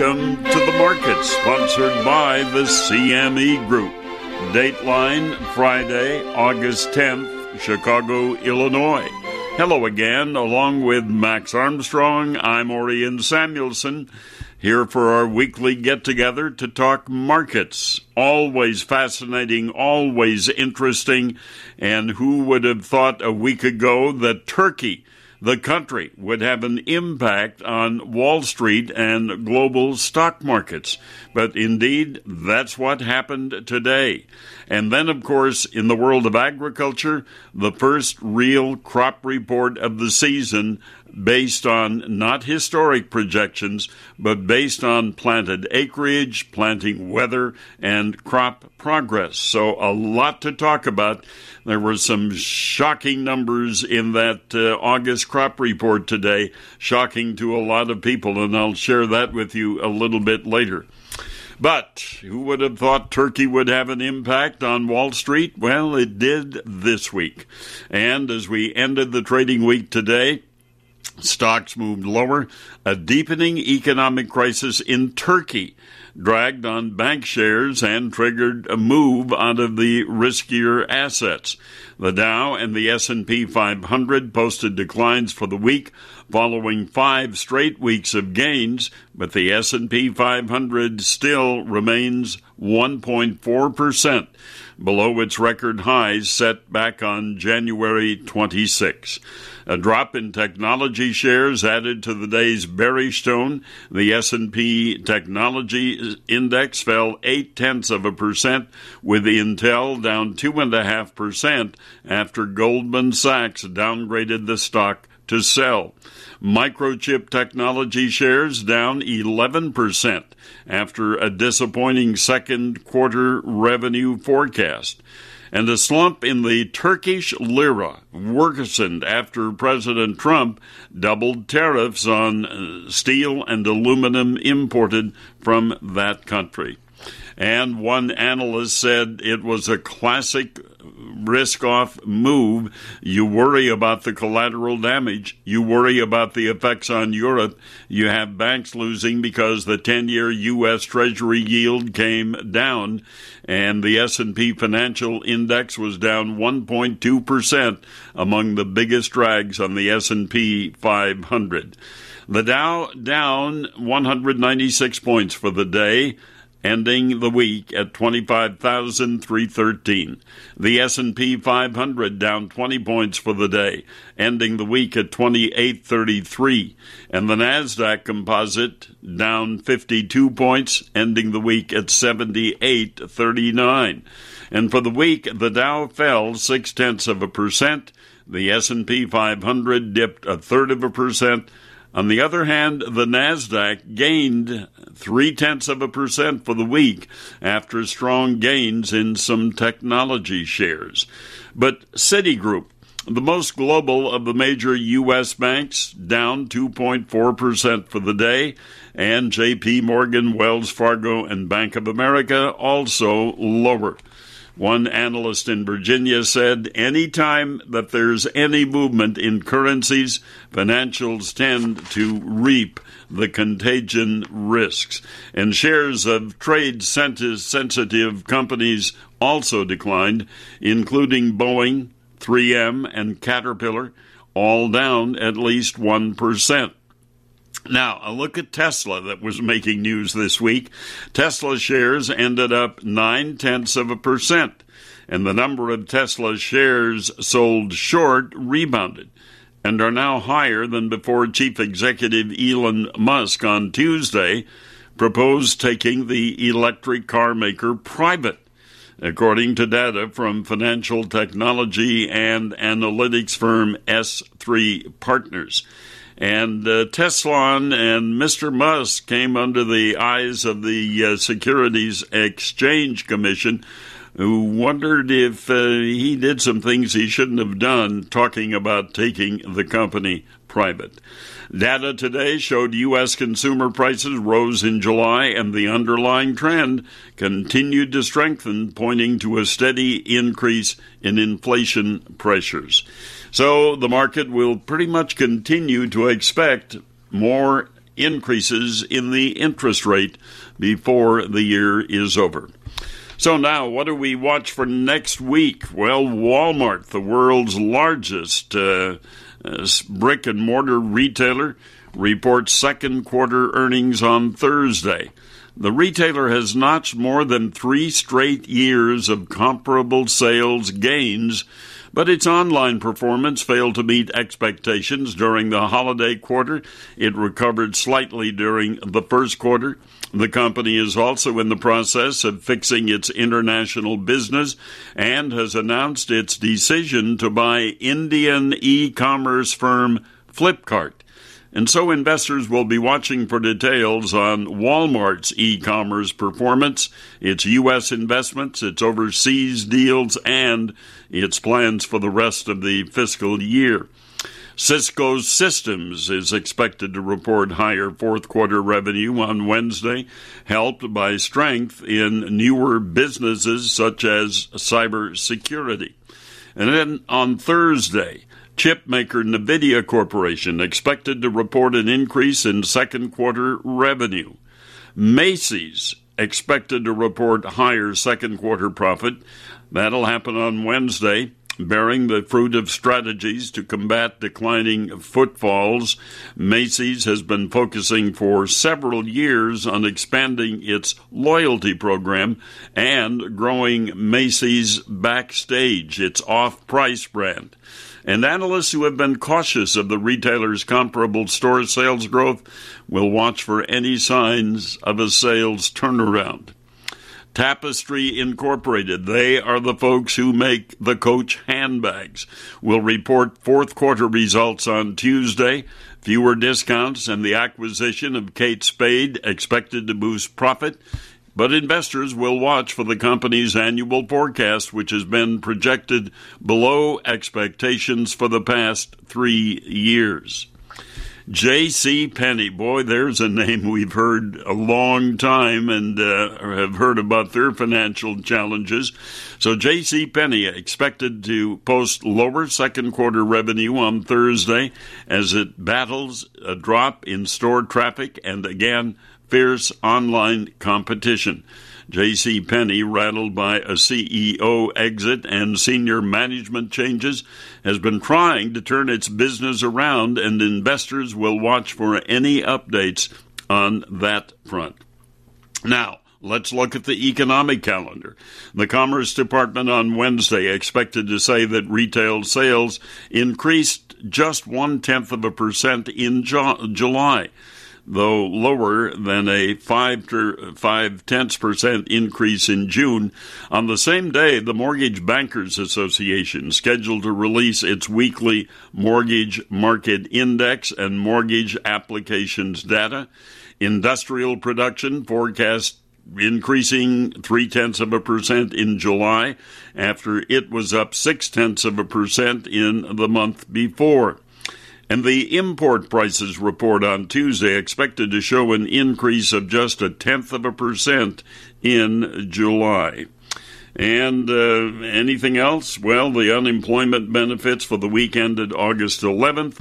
Welcome to the market, sponsored by the CME Group. Dateline Friday, August 10th, Chicago, Illinois. Hello again, along with Max Armstrong. I'm Orion Samuelson, here for our weekly get together to talk markets. Always fascinating, always interesting. And who would have thought a week ago that Turkey the country would have an impact on Wall Street and global stock markets. But indeed, that's what happened today. And then, of course, in the world of agriculture, the first real crop report of the season based on not historic projections, but based on planted acreage, planting weather, and crop progress. So, a lot to talk about. There were some shocking numbers in that uh, August crop report today, shocking to a lot of people, and I'll share that with you a little bit later. But who would have thought Turkey would have an impact on Wall Street? Well, it did this week. And as we ended the trading week today, Stocks moved lower. A deepening economic crisis in Turkey dragged on bank shares and triggered a move out of the riskier assets. The Dow and the S&P 500 posted declines for the week following 5 straight weeks of gains, but the S&P 500 still remains 1.4% below its record highs set back on January 26. A drop in technology shares added to the day's bearish tone. The S&P Technology Index fell eight tenths of a percent, with Intel down two and a half percent after Goldman Sachs downgraded the stock to sell. Microchip technology shares down 11% after a disappointing second quarter revenue forecast. And a slump in the Turkish lira worsened after President Trump doubled tariffs on uh, steel and aluminum imported from that country. And one analyst said it was a classic risk off move. You worry about the collateral damage. You worry about the effects on Europe. You have banks losing because the 10-year U.S. Treasury yield came down and the S&P Financial Index was down 1.2% among the biggest drags on the S&P 500. The Dow down 196 points for the day ending the week at 25,313. The S&P 500 down 20 points for the day, ending the week at 2833, and the Nasdaq Composite down 52 points, ending the week at 7839. And for the week, the Dow fell six tenths of a percent. The S&P 500 dipped a third of a percent on the other hand, the NASDAQ gained three tenths of a percent for the week after strong gains in some technology shares. But Citigroup, the most global of the major U.S. banks, down 2.4% for the day, and JP Morgan, Wells Fargo, and Bank of America also lower. One analyst in Virginia said anytime that there's any movement in currencies, financials tend to reap the contagion risks. And shares of trade sensitive companies also declined, including Boeing, 3M, and Caterpillar, all down at least 1%. Now, a look at Tesla that was making news this week. Tesla shares ended up nine tenths of a percent, and the number of Tesla shares sold short rebounded and are now higher than before Chief Executive Elon Musk on Tuesday proposed taking the electric car maker private. According to data from financial technology and analytics firm S3 Partners. And uh, Tesla and Mr. Musk came under the eyes of the uh, Securities Exchange Commission, who wondered if uh, he did some things he shouldn't have done, talking about taking the company private. Data today showed U.S. consumer prices rose in July, and the underlying trend continued to strengthen, pointing to a steady increase in inflation pressures. So the market will pretty much continue to expect more increases in the interest rate before the year is over. So now, what do we watch for next week? Well, Walmart, the world's largest uh, uh, brick and mortar retailer, reports second quarter earnings on Thursday. The retailer has notched more than three straight years of comparable sales gains, but its online performance failed to meet expectations during the holiday quarter. It recovered slightly during the first quarter. The company is also in the process of fixing its international business and has announced its decision to buy Indian e commerce firm Flipkart. And so investors will be watching for details on Walmart's e commerce performance, its U.S. investments, its overseas deals, and its plans for the rest of the fiscal year. Cisco Systems is expected to report higher fourth quarter revenue on Wednesday, helped by strength in newer businesses such as cybersecurity. And then on Thursday, Chip maker NVIDIA Corporation expected to report an increase in second quarter revenue. Macy's expected to report higher second quarter profit. That'll happen on Wednesday. Bearing the fruit of strategies to combat declining footfalls, Macy's has been focusing for several years on expanding its loyalty program and growing Macy's Backstage, its off price brand and analysts who have been cautious of the retailer's comparable store sales growth will watch for any signs of a sales turnaround. Tapestry Incorporated, they are the folks who make the Coach handbags, will report fourth quarter results on Tuesday. Fewer discounts and the acquisition of Kate Spade expected to boost profit. But investors will watch for the company's annual forecast, which has been projected below expectations for the past three years. J.C. Penney, boy, there's a name we've heard a long time and uh, have heard about their financial challenges. So J.C. Penney expected to post lower second quarter revenue on Thursday as it battles a drop in store traffic and again fierce online competition. J.C. Penney, rattled by a CEO exit and senior management changes, has been trying to turn its business around, and investors will watch for any updates on that front. Now, Let's look at the economic calendar. The Commerce Department on Wednesday expected to say that retail sales increased just one tenth of a percent in July though lower than a five to five tenths percent increase in June. On the same day, the Mortgage Bankers Association scheduled to release its weekly mortgage market index and mortgage applications data. Industrial production forecast increasing three tenths of a percent in July after it was up six tenths of a percent in the month before. And the import prices report on Tuesday expected to show an increase of just a tenth of a percent in July. And uh, anything else? Well, the unemployment benefits for the week ended August 11th.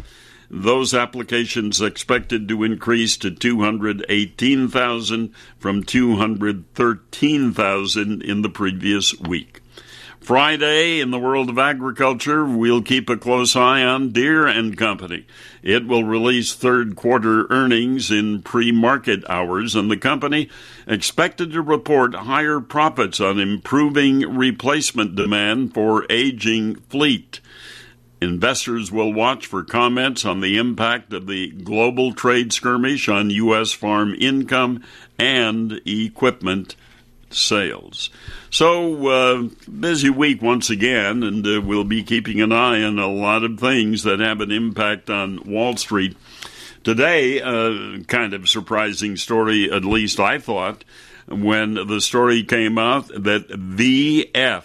Those applications expected to increase to 218,000 from 213,000 in the previous week. Friday in the world of agriculture, we'll keep a close eye on Deere and Company. It will release third quarter earnings in pre-market hours and the company expected to report higher profits on improving replacement demand for aging fleet. Investors will watch for comments on the impact of the global trade skirmish on U.S. farm income and equipment sales. So, uh, busy week once again, and uh, we'll be keeping an eye on a lot of things that have an impact on Wall Street. Today, uh, kind of surprising story, at least I thought, when the story came out that VF,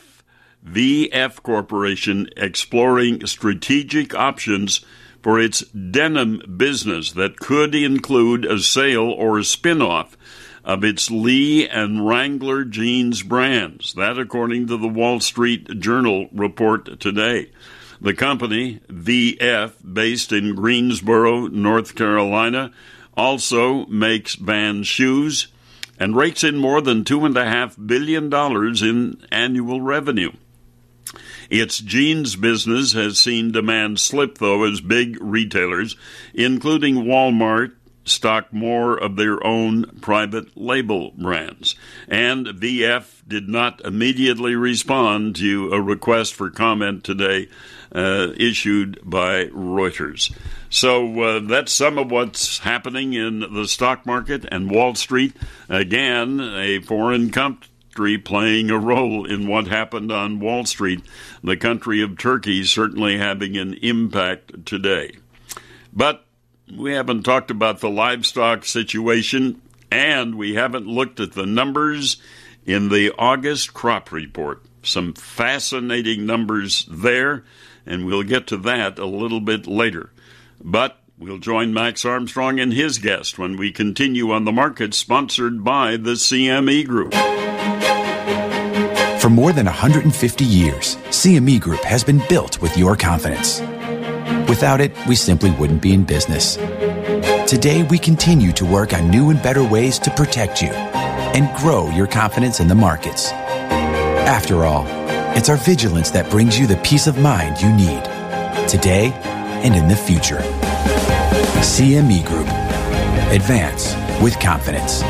VF Corporation exploring strategic options for its denim business that could include a sale or a spinoff of its Lee and Wrangler jeans brands. That, according to the Wall Street Journal report today. The company, VF, based in Greensboro, North Carolina, also makes Vans shoes and rakes in more than $2.5 billion in annual revenue. Its jeans business has seen demand slip, though, as big retailers, including Walmart, stock more of their own private label brands. And VF did not immediately respond to a request for comment today uh, issued by Reuters. So uh, that's some of what's happening in the stock market and Wall Street. Again, a foreign country playing a role in what happened on Wall Street. The country of Turkey certainly having an impact today. But we haven't talked about the livestock situation, and we haven't looked at the numbers in the August crop report. Some fascinating numbers there, and we'll get to that a little bit later. But we'll join Max Armstrong and his guest when we continue on the market, sponsored by the CME Group. For more than 150 years, CME Group has been built with your confidence. Without it, we simply wouldn't be in business. Today, we continue to work on new and better ways to protect you and grow your confidence in the markets. After all, it's our vigilance that brings you the peace of mind you need today and in the future. CME Group. Advance with confidence.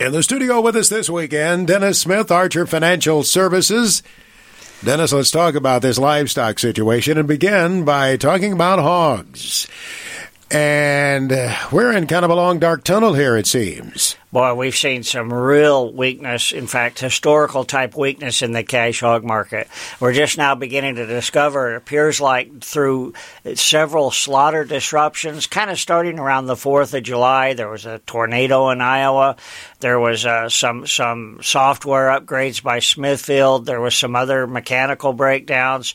In the studio with us this weekend, Dennis Smith, Archer Financial Services. Dennis, let's talk about this livestock situation and begin by talking about hogs. And uh, we're in kind of a long, dark tunnel here, it seems. Boy, we've seen some real weakness, in fact, historical type weakness in the cash hog market. We're just now beginning to discover, it appears like through several slaughter disruptions, kind of starting around the 4th of July. There was a tornado in Iowa. There was uh, some, some software upgrades by Smithfield. There was some other mechanical breakdowns.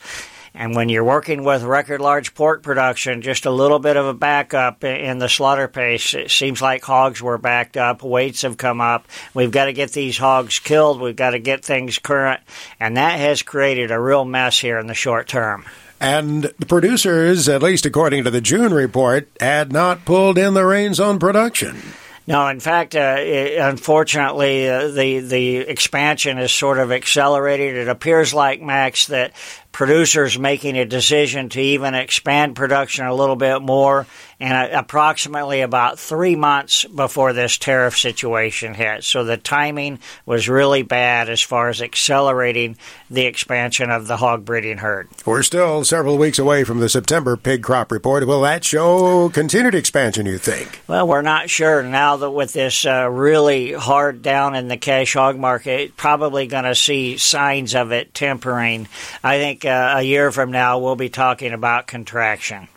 And when you're working with record large pork production, just a little bit of a backup in the slaughter pace. It seems like hogs were backed up, weights have come up. We've got to get these hogs killed. We've got to get things current, and that has created a real mess here in the short term. And the producers, at least according to the June report, had not pulled in the reins on production. No, in fact, uh, it, unfortunately, uh, the the expansion is sort of accelerated. It appears like Max that producers making a decision to even expand production a little bit more, and approximately about three months before this tariff situation hit. So the timing was really bad as far as accelerating the expansion of the hog breeding herd. We're still several weeks away from the September pig crop report. Will that show continued expansion, you think? Well, we're not sure now that with this uh, really hard down in the cash hog market, probably going to see signs of it tempering. I think uh, a year from now, we'll be talking about contraction.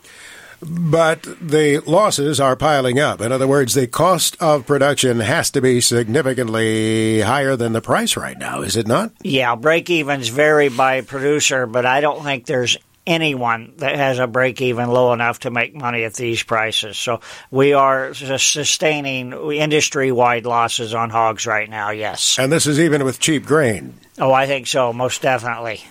But the losses are piling up. In other words, the cost of production has to be significantly higher than the price right now, is it not? Yeah, break evens vary by producer, but I don't think there's anyone that has a break even low enough to make money at these prices. So we are sustaining industry wide losses on hogs right now, yes. And this is even with cheap grain. Oh, I think so, most definitely.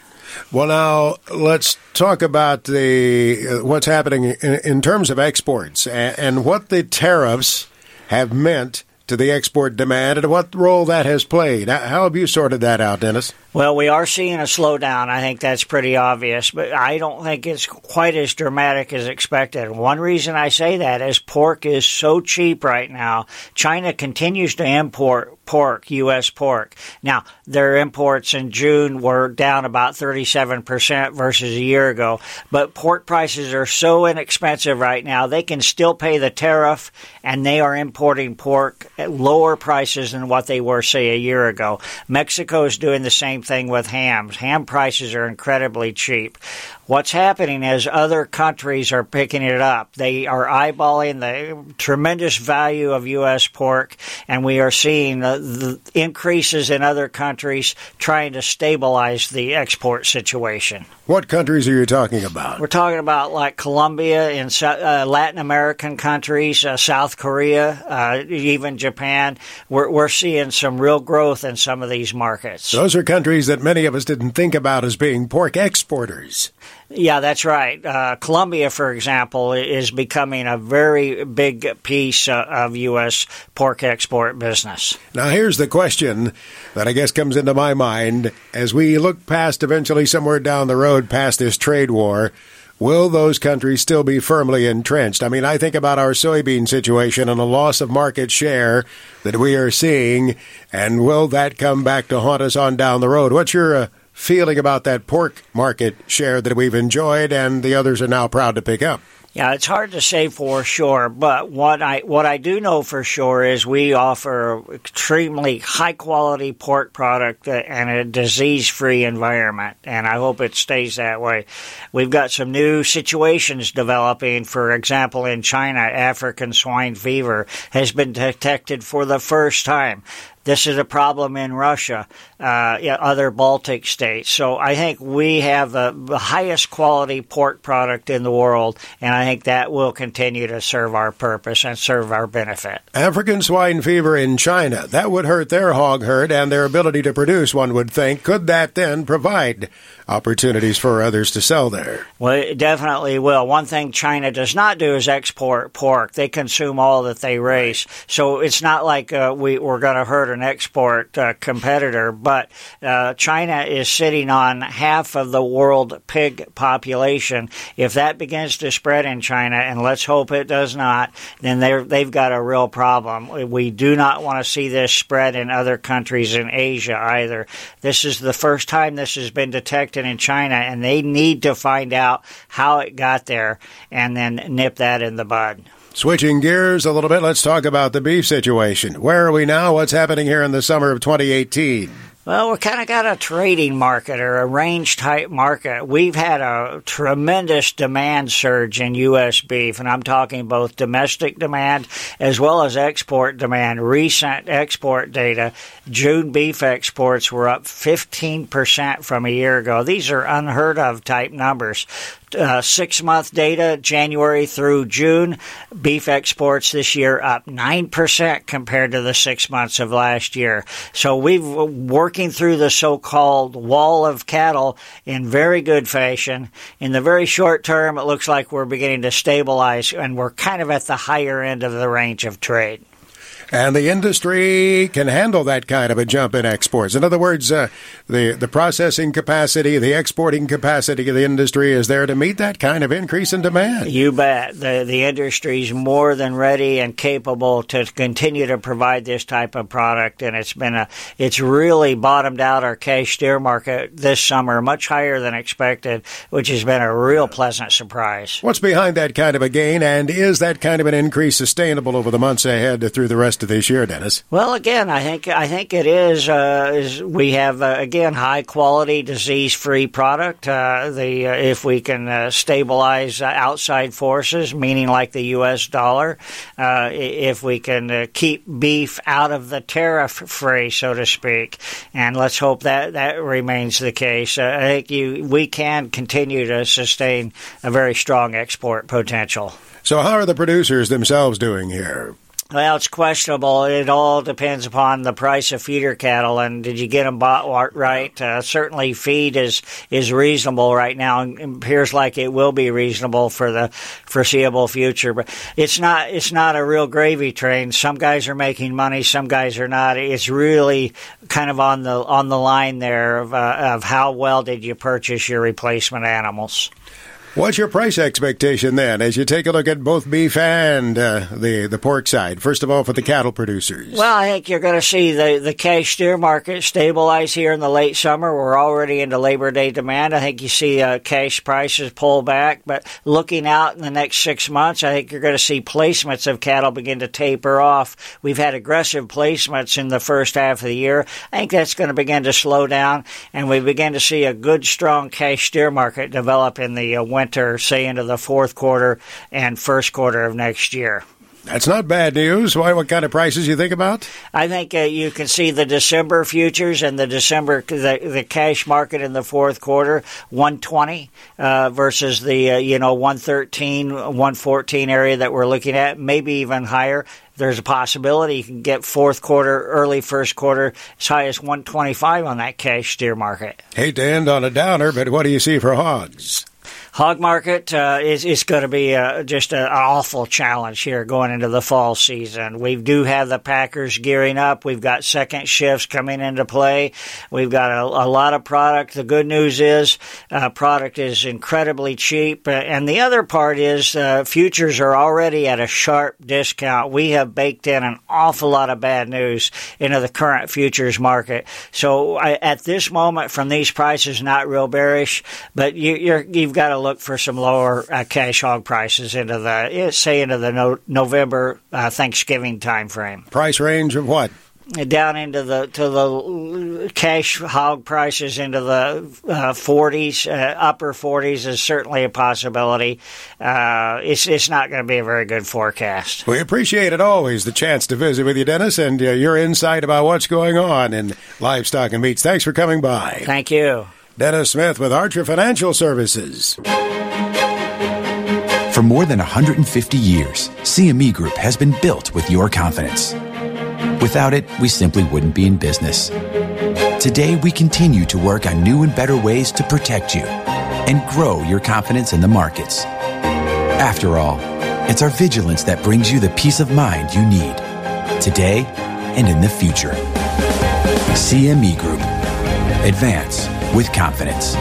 Well, now let's talk about the uh, what's happening in, in, terms of exports and, and what the tariffs have meant to the export demand and what role that has played. How have you sorted that out, Dennis? Well, we are seeing a slowdown. I think that's pretty obvious, but I don't think it's quite as dramatic as expected. One reason I say that is pork is so cheap right now. China continues to import pork, U.S. pork. Now, their imports in June were down about 37% versus a year ago, but pork prices are so inexpensive right now, they can still pay the tariff and they are importing pork at lower prices than what they were, say, a year ago. Mexico is doing the same thing with hams. Ham prices are incredibly cheap. What's happening is other countries are picking it up. They are eyeballing the tremendous value of U.S. pork, and we are seeing the, the increases in other countries trying to stabilize the export situation. What countries are you talking about? We're talking about like Colombia and uh, Latin American countries, uh, South Korea, uh, even Japan. We're, we're seeing some real growth in some of these markets. Those are countries that many of us didn't think about as being pork exporters. Yeah, that's right. Uh, Colombia, for example, is becoming a very big piece uh, of U.S. pork export business. Now, here's the question that I guess comes into my mind as we look past eventually somewhere down the road past this trade war. Will those countries still be firmly entrenched? I mean, I think about our soybean situation and the loss of market share that we are seeing, and will that come back to haunt us on down the road? What's your uh, feeling about that pork market share that we've enjoyed and the others are now proud to pick up? Yeah, it's hard to say for sure, but what I what I do know for sure is we offer extremely high quality pork product and a disease free environment, and I hope it stays that way. We've got some new situations developing. For example, in China, African swine fever has been detected for the first time. This is a problem in Russia, uh, yeah, other Baltic states. So I think we have the, the highest quality pork product in the world, and I think that will continue to serve our purpose and serve our benefit. African swine fever in China, that would hurt their hog herd and their ability to produce, one would think. Could that then provide opportunities for others to sell there? Well, it definitely will. One thing China does not do is export pork. They consume all that they raise. So it's not like uh, we, we're going to hurt an export uh, competitor, but uh, China is sitting on half of the world pig population. If that begins to spread in China, and let's hope it does not, then they've got a real problem. We do not want to see this spread in other countries in Asia either. This is the first time this has been detected in China, and they need to find out how it got there and then nip that in the bud. Switching gears a little bit, let's talk about the beef situation. Where are we now? What's happening here in the summer of 2018? Well, we kind of got a trading market or a range type market. We've had a tremendous demand surge in U.S. beef, and I'm talking both domestic demand as well as export demand. Recent export data, June beef exports were up 15% from a year ago. These are unheard of type numbers uh, six month data, January through June, beef exports this year up 9% compared to the six months of last year. So we've working through the so called wall of cattle in very good fashion. In the very short term, it looks like we're beginning to stabilize and we're kind of at the higher end of the range of trade. And the industry can handle that kind of a jump in exports. In other words, uh, the, the processing capacity, the exporting capacity of the industry is there to meet that kind of increase in demand. You bet. The, the industry is more than ready and capable to continue to provide this type of product. And it's been a, it's really bottomed out our cash steer market this summer, much higher than expected, which has been a real pleasant surprise. What's behind that kind of a gain? And is that kind of an increase sustainable over the months ahead through the rest rest of this year, Dennis? Well, again, I think I think it is. Uh, is we have uh, again high quality, disease free product. Uh, the uh, if we can uh, stabilize uh, outside forces, meaning like the U.S. dollar, if we can keep beef out of the tariff free, so to speak, and let's hope that that remains the case. I think you we can continue to sustain a very strong export potential. So, how are the producers themselves doing here? Well, it's questionable. It all depends upon the price of feeder cattle and did you get them bought right. Uh, certainly, feed is is reasonable right now, and appears like it will be reasonable for the foreseeable future. But it's not it's not a real gravy train. Some guys are making money, some guys are not. It's really kind of on the on the line there of uh, of how well did you purchase your replacement animals. What's your price expectation then, as you take a look at both beef and uh, the the pork side? First of all, for the cattle producers. Well, I think you're going to see the the cash steer market stabilize here in the late summer. We're already into Labor Day demand. I think you see uh, cash prices pull back, but looking out in the next six months, I think you're going to see placements of cattle begin to taper off. We've had aggressive placements in the first half of the year. I think that's going to begin to slow down, and we begin to see a good, strong cash steer market develop in the uh, winter winter, say into the fourth quarter and first quarter of next year. That's not bad news. Why? What kind of prices you think about? I think uh, you can see the December futures and the December the, the cash market in the fourth quarter, one twenty uh, versus the uh, you know 113, 114 area that we're looking at, maybe even higher. There's a possibility you can get fourth quarter, early first quarter, as high as 125 on that cash steer market. Hate to end on a downer, but what do you see for hogs? Hog market uh, is is going to be uh, just a, an awful challenge here going into the fall season. We do have the Packers gearing up. We've got second shifts coming into play. We've got a, a lot of product. The good news is uh, product is incredibly cheap, uh, and the other part is uh, futures are already at a sharp discount. We have baked in an awful lot of bad news into the current futures market. So I, at this moment, from these prices, not real bearish, but you, you're, you've got to look for some lower uh, cash hog prices into the eh, say into the no, November uh, Thanksgiving timeframe. Price range of what? down into the to the cash hog prices into the uh, 40s, uh, upper 40s is certainly a possibility. Uh, it's it's not going to be a very good forecast. We appreciate it always the chance to visit with you, Dennis, and uh, your insight about what's going on in livestock and meats. Thanks for coming by. Thank you. Dennis Smith with Archer Financial Services. For more than 150 years, CME Group has been built with your confidence. Without it, we simply wouldn't be in business. Today, we continue to work on new and better ways to protect you and grow your confidence in the markets. After all, it's our vigilance that brings you the peace of mind you need today and in the future. CME Group. Advance with confidence.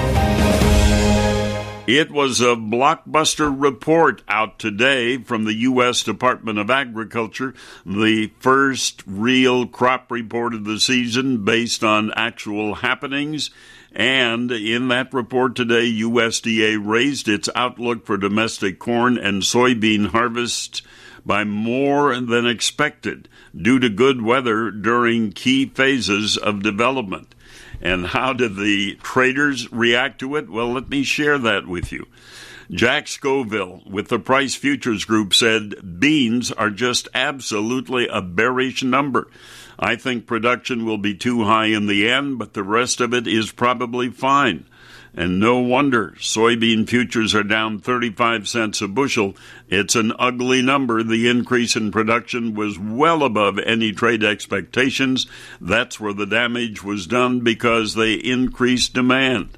It was a blockbuster report out today from the U.S. Department of Agriculture, the first real crop report of the season based on actual happenings. And in that report today, USDA raised its outlook for domestic corn and soybean harvests by more than expected due to good weather during key phases of development. And how did the traders react to it? Well, let me share that with you. Jack Scoville with the Price Futures Group said beans are just absolutely a bearish number. I think production will be too high in the end, but the rest of it is probably fine. And no wonder soybean futures are down 35 cents a bushel. It's an ugly number. The increase in production was well above any trade expectations. That's where the damage was done because they increased demand.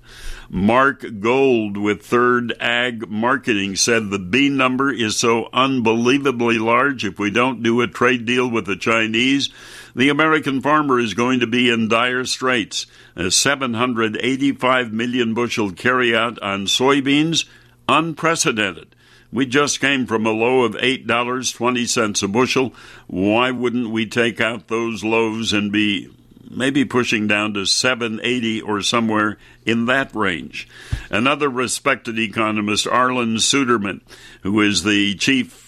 Mark Gold with Third Ag Marketing said the bean number is so unbelievably large. If we don't do a trade deal with the Chinese, the American farmer is going to be in dire straits. A 785 million bushel carryout on soybeans, unprecedented. We just came from a low of $8.20 a bushel. Why wouldn't we take out those lows and be maybe pushing down to 780 or somewhere in that range. Another respected economist, Arlen Suderman, who is the chief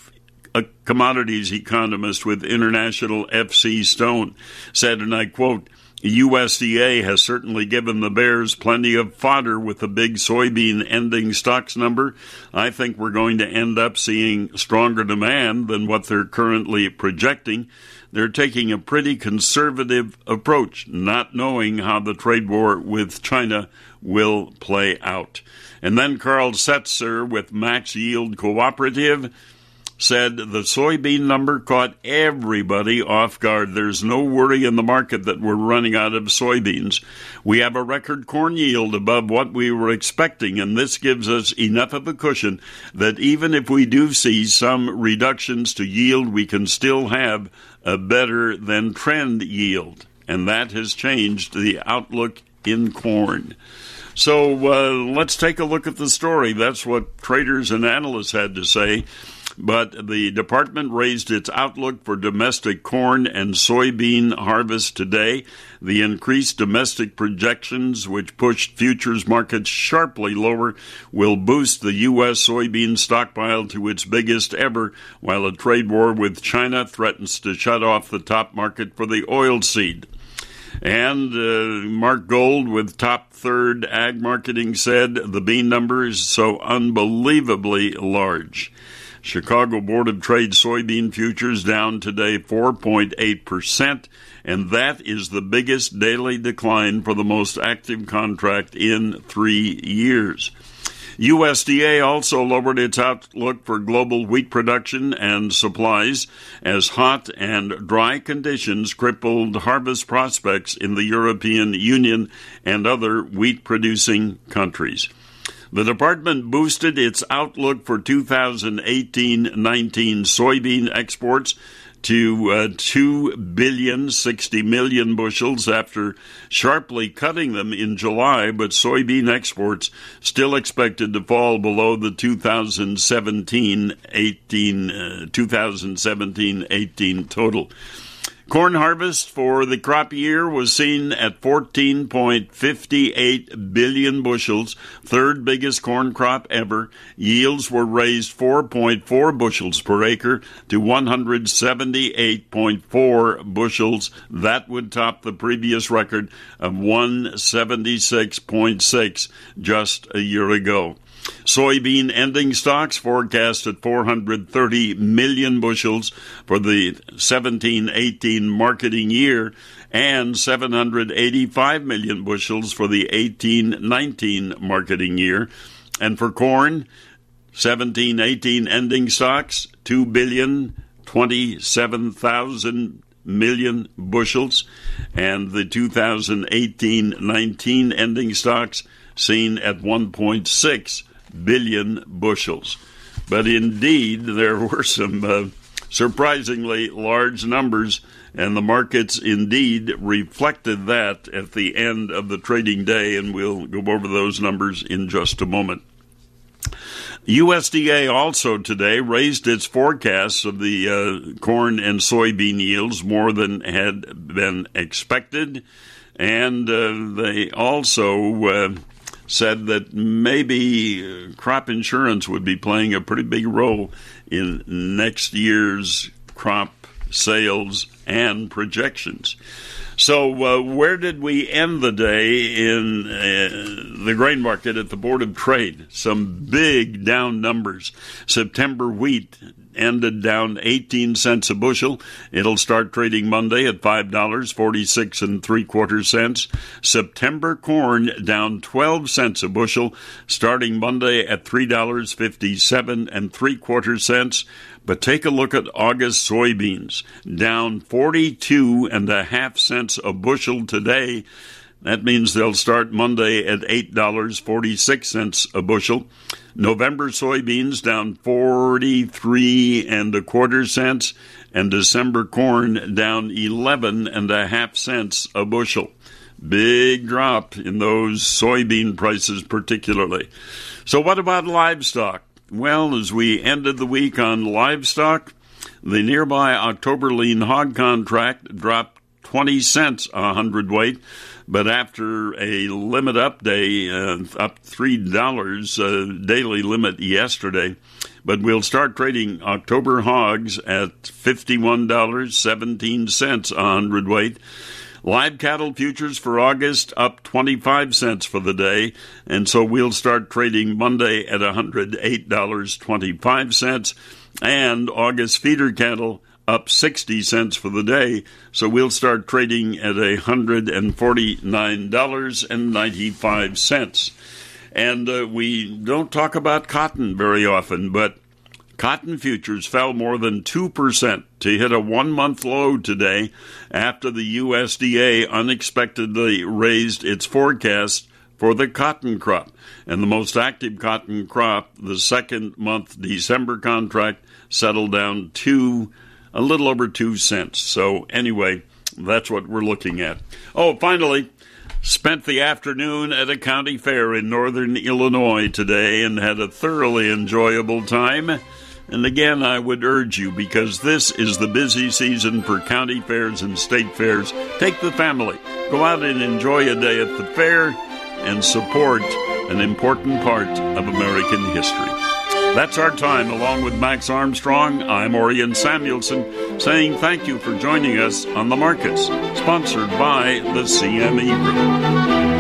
uh, commodities economist with International FC Stone, said, and I quote, USDA has certainly given the bears plenty of fodder with the big soybean ending stocks number. I think we're going to end up seeing stronger demand than what they're currently projecting. They're taking a pretty conservative approach, not knowing how the trade war with China will play out. And then Carl Setzer with Max Yield Cooperative said the soybean number caught everybody off guard. There's no worry in the market that we're running out of soybeans. We have a record corn yield above what we were expecting, and this gives us enough of a cushion that even if we do see some reductions to yield, we can still have a better than trend yield. And that has changed the outlook in corn. So uh, let's take a look at the story. That's what traders and analysts had to say but the department raised its outlook for domestic corn and soybean harvest today. The increased domestic projections, which pushed futures markets sharply lower, will boost the U.S. soybean stockpile to its biggest ever, while a trade war with China threatens to shut off the top market for the oil seed. And uh, Mark Gold with Top Third Ag Marketing said the bean number is so unbelievably large. Chicago Board of Trade soybean futures down today 4.8%, and that is the biggest daily decline for the most active contract in three years. USDA also lowered its outlook for global wheat production and supplies as hot and dry conditions crippled harvest prospects in the European Union and other wheat producing countries. The department boosted its outlook for 2018 19 soybean exports to uh, 2 billion 60 million bushels after sharply cutting them in July, but soybean exports still expected to fall below the 2017 18 uh, 2017 18 total. Corn harvest for the crop year was seen at 14.58 billion bushels, third biggest corn crop ever. Yields were raised 4.4 bushels per acre to 178.4 bushels. That would top the previous record of 176.6 just a year ago. Soybean ending stocks forecast at 430 million bushels for the 17 18 marketing year and 785 million bushels for the 18 19 marketing year. And for corn, 17 18 ending stocks, 2 billion 27,000 million bushels, and the 2018 19 ending stocks seen at 1.6 billion bushels. But indeed, there were some uh, surprisingly large numbers, and the markets indeed reflected that at the end of the trading day, and we'll go over those numbers in just a moment. USDA also today raised its forecasts of the uh, corn and soybean yields more than had been expected, and uh, they also uh, said that maybe uh, crop insurance would be playing a pretty big role in next year's crop sales and projections. So, uh, where did we end the day in uh, the grain market at the Board of Trade? Some big down numbers. September wheat ended down 18 cents a bushel. It'll start trading Monday at $5.46 and three quarter cents. September corn down 12 cents a bushel, starting Monday at $3.57 and three quarter cents. But take a look at August soybeans, down 42 and a half cents a bushel today. That means they'll start Monday at $8.46 a bushel. November soybeans down 43 and a quarter cents, and December corn down 11 and a half cents a bushel. Big drop in those soybean prices, particularly. So, what about livestock? Well, as we ended the week on livestock, the nearby October lean hog contract dropped 20 cents a hundredweight but after a limit up day, uh, up $3 uh, daily limit yesterday, but we'll start trading October hogs at $51.17 a hundredweight. Live cattle futures for August up 25 cents for the day, and so we'll start trading Monday at $108.25. And August feeder cattle up 60 cents for the day, so we'll start trading at $149.95. And uh, we don't talk about cotton very often, but cotton futures fell more than 2% to hit a one month low today after the USDA unexpectedly raised its forecast for the cotton crop. And the most active cotton crop, the second month December contract, settled down two a little over two cents. So, anyway, that's what we're looking at. Oh, finally, spent the afternoon at a county fair in northern Illinois today and had a thoroughly enjoyable time. And again, I would urge you, because this is the busy season for county fairs and state fairs, take the family, go out and enjoy a day at the fair, and support an important part of American history. That's our time. Along with Max Armstrong, I'm Orion Samuelson saying thank you for joining us on the markets, sponsored by the CME Group.